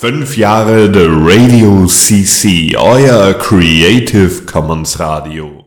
Fünf Jahre The Radio CC, euer Creative Commons Radio.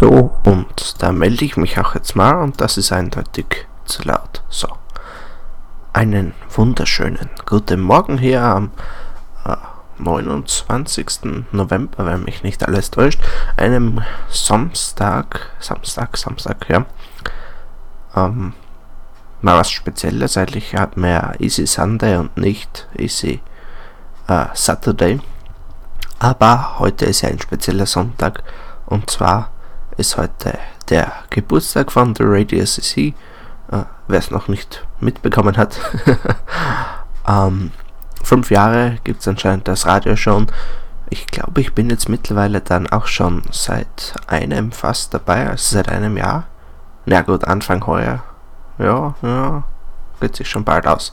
So, und da melde ich mich auch jetzt mal und das ist eindeutig zu laut. So. Einen wunderschönen guten Morgen hier am äh, 29. November, wenn mich nicht alles täuscht. Einem Samstag, Samstag, Samstag, ja. Ähm, mal was Spezielles, eigentlich hat mehr Easy Sunday und nicht Easy äh, Saturday. Aber heute ist ja ein spezieller Sonntag und zwar ist heute der Geburtstag von The Radio CC. Äh, Wer es noch nicht mitbekommen hat. ähm, fünf Jahre gibt es anscheinend das Radio schon. Ich glaube, ich bin jetzt mittlerweile dann auch schon seit einem fast dabei, also seit einem Jahr. Na gut, Anfang heuer. Ja, ja, geht sich schon bald aus.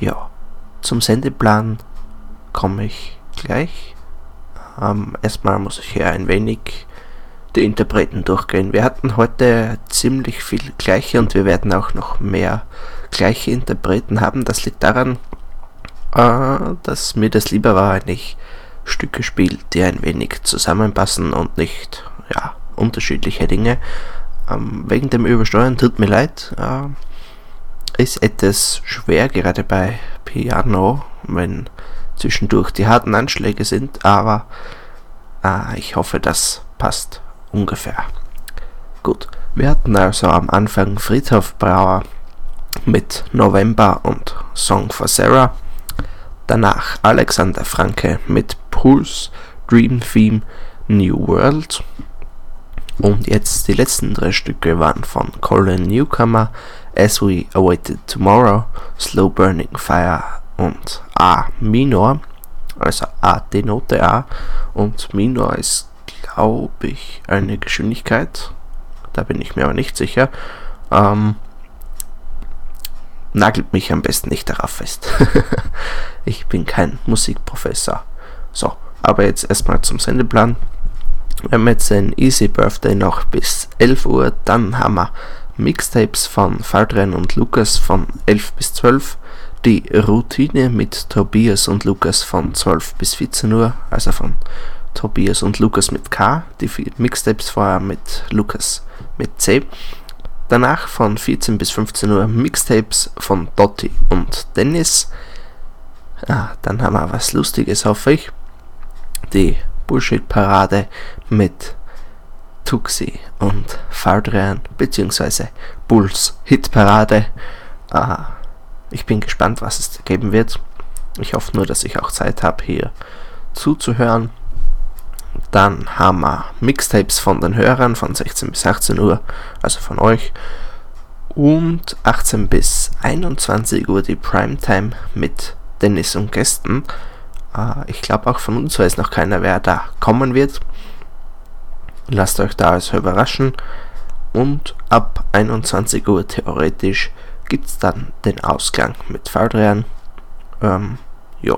Ja, zum Sendeplan komme ich gleich. Ähm, erstmal muss ich hier ein wenig die Interpreten durchgehen. Wir hatten heute ziemlich viel gleiche und wir werden auch noch mehr gleiche Interpreten haben. Das liegt daran, äh, dass mir das lieber war, wenn ich Stücke spiele, die ein wenig zusammenpassen und nicht ja, unterschiedliche Dinge. Ähm, wegen dem Übersteuern tut mir leid. Äh, ist etwas schwer, gerade bei Piano, wenn zwischendurch die harten Anschläge sind, aber äh, ich hoffe, das passt ungefähr. Gut, wir hatten also am Anfang Friedhof Brauer mit November und Song for Sarah. Danach Alexander Franke mit Pulse, Dream Theme, New World. Und jetzt die letzten drei Stücke waren von Colin Newcomer, As We Awaited Tomorrow, Slow Burning Fire und A Minor. Also A, die Note A und Minor ist glaube ich, eine Geschwindigkeit. Da bin ich mir aber nicht sicher. Ähm, nagelt mich am besten nicht darauf fest. ich bin kein Musikprofessor. So, aber jetzt erstmal zum Sendeplan. Wir haben jetzt ein Easy Birthday noch bis 11 Uhr. Dann haben wir Mixtapes von Faldren und Lukas von 11 bis 12. Die Routine mit Tobias und Lukas von 12 bis 14 Uhr, also von Tobias und Lukas mit K, die Mixtapes vorher mit Lukas mit C. Danach von 14 bis 15 Uhr Mixtapes von Dotti und Dennis. Ah, dann haben wir was Lustiges, hoffe ich. Die Bullshit-Parade mit Tuxi und Faldrian, beziehungsweise Bulls Hitparade. Ah, ich bin gespannt, was es geben wird. Ich hoffe nur, dass ich auch Zeit habe, hier zuzuhören. Dann haben wir Mixtapes von den Hörern von 16 bis 18 Uhr, also von euch. Und 18 bis 21 Uhr die Primetime mit Dennis und Gästen. Äh, ich glaube auch von uns weiß noch keiner, wer da kommen wird. Lasst euch da also überraschen. Und ab 21 Uhr theoretisch gibt es dann den Ausklang mit Fadrian. Ähm, ja.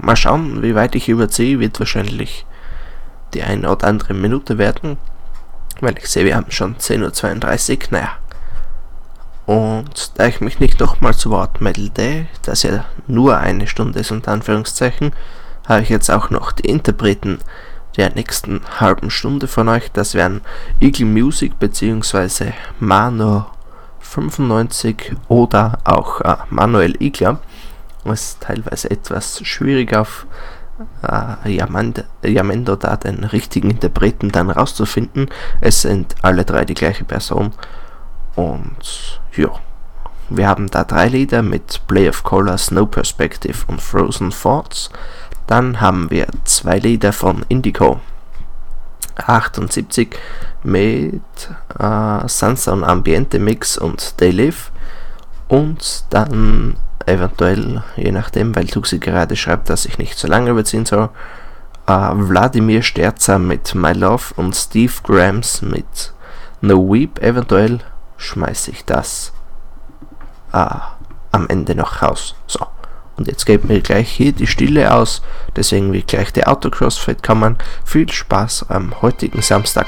Mal schauen, wie weit ich überziehe, wird wahrscheinlich die eine oder andere Minute werden. Weil ich sehe, wir haben schon 10.32 Uhr. Naja. Und da ich mich nicht nochmal zu Wort melde, das ja nur eine Stunde ist unter Anführungszeichen, habe ich jetzt auch noch die Interpreten der nächsten halben Stunde von euch. Das wären Eagle Music bzw. Mano 95 oder auch äh, Manuel Igler. Das ist teilweise etwas schwierig auf äh, Yamendo da den richtigen Interpreten dann rauszufinden. Es sind alle drei die gleiche Person. Und ja, wir haben da drei Lieder mit Play of Colors, No Perspective und Frozen Thoughts. Dann haben wir zwei Lieder von Indigo 78 mit äh, Sunstone Ambiente Mix und They Live. Und dann eventuell, je nachdem, weil Tuxi gerade schreibt, dass ich nicht so lange überziehen soll, äh, Wladimir Sterzer mit My Love und Steve Grams mit No Weep. Eventuell schmeiße ich das äh, am Ende noch raus. So. Und jetzt geht mir gleich hier die Stille aus, deswegen wird gleich der Autocrossfit kommen. Viel Spaß am heutigen Samstag.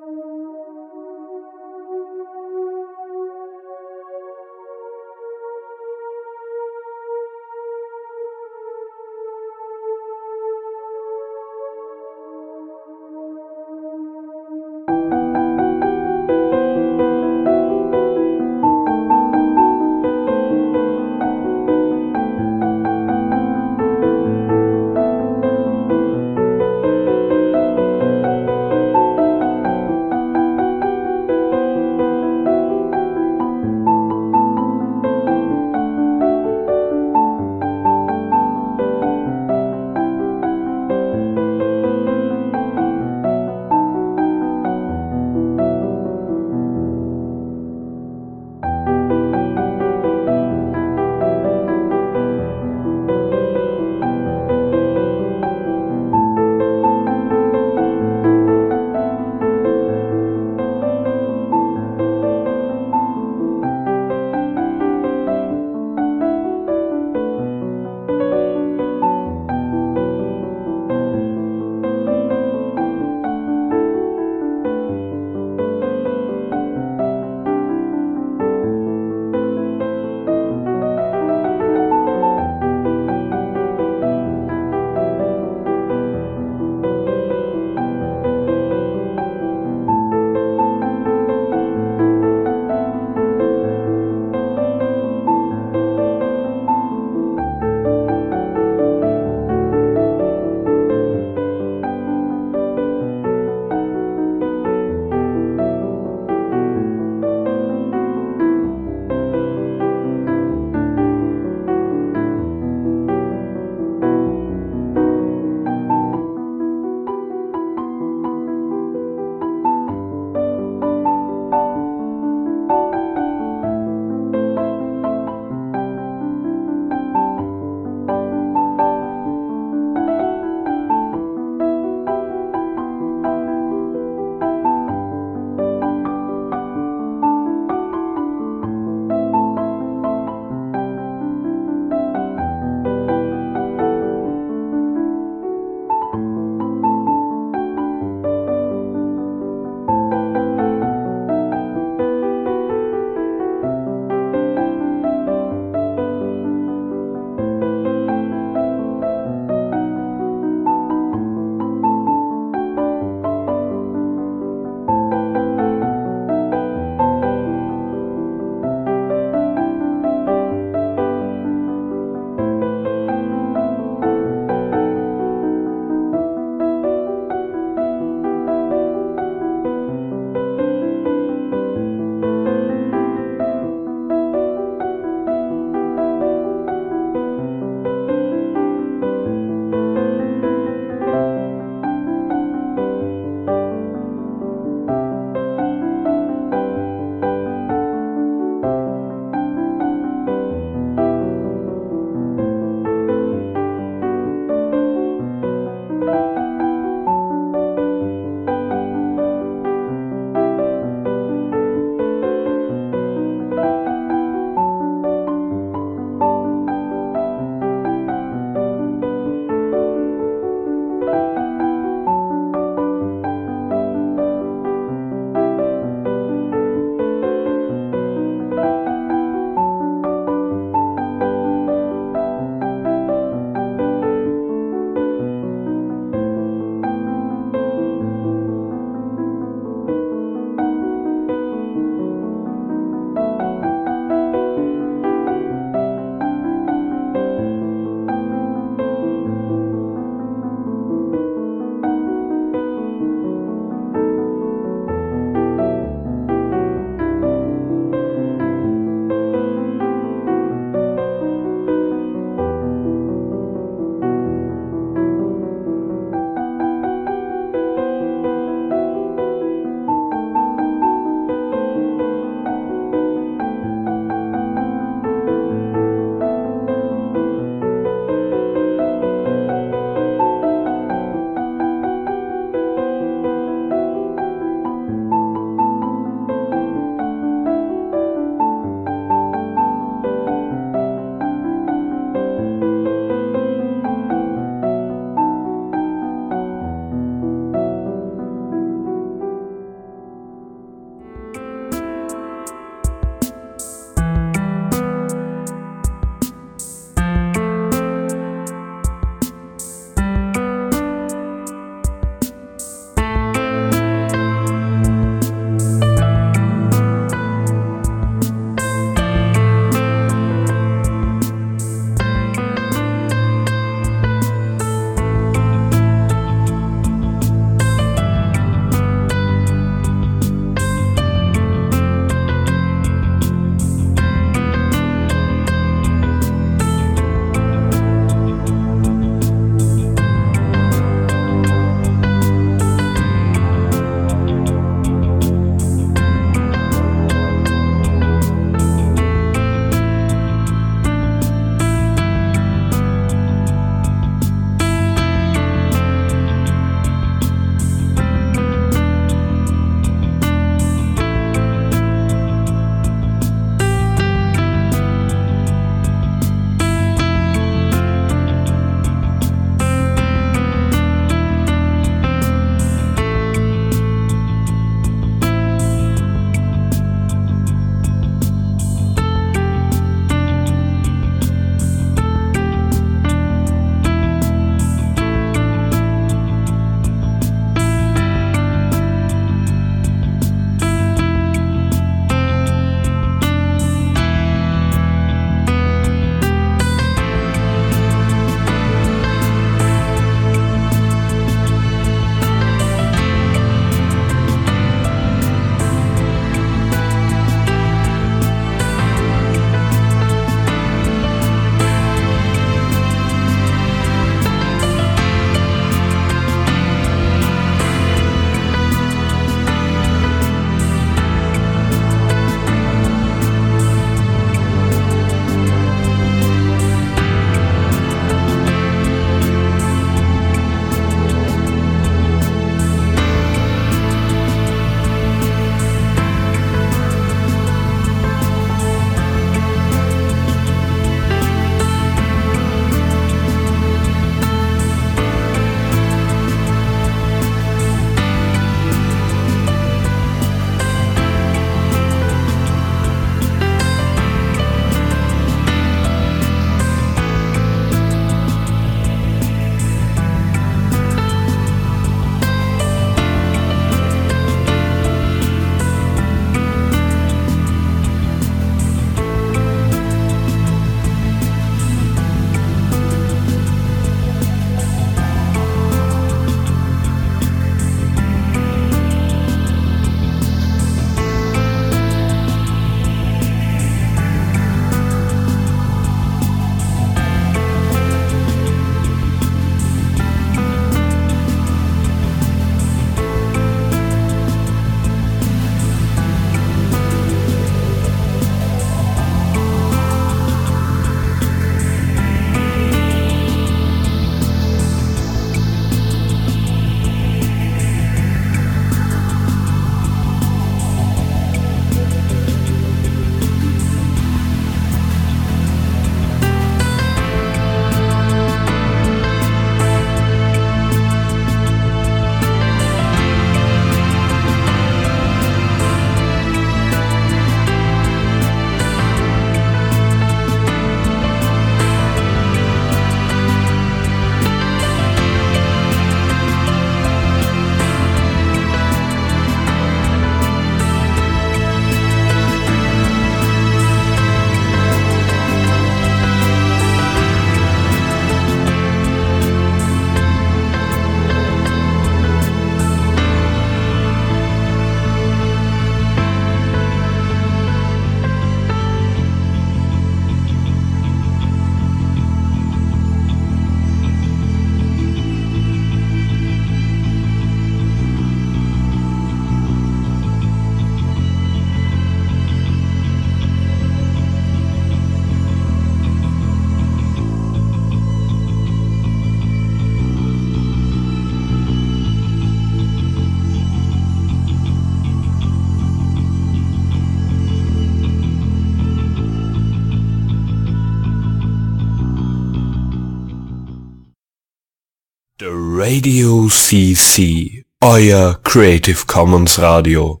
Radio CC, euer Creative Commons Radio.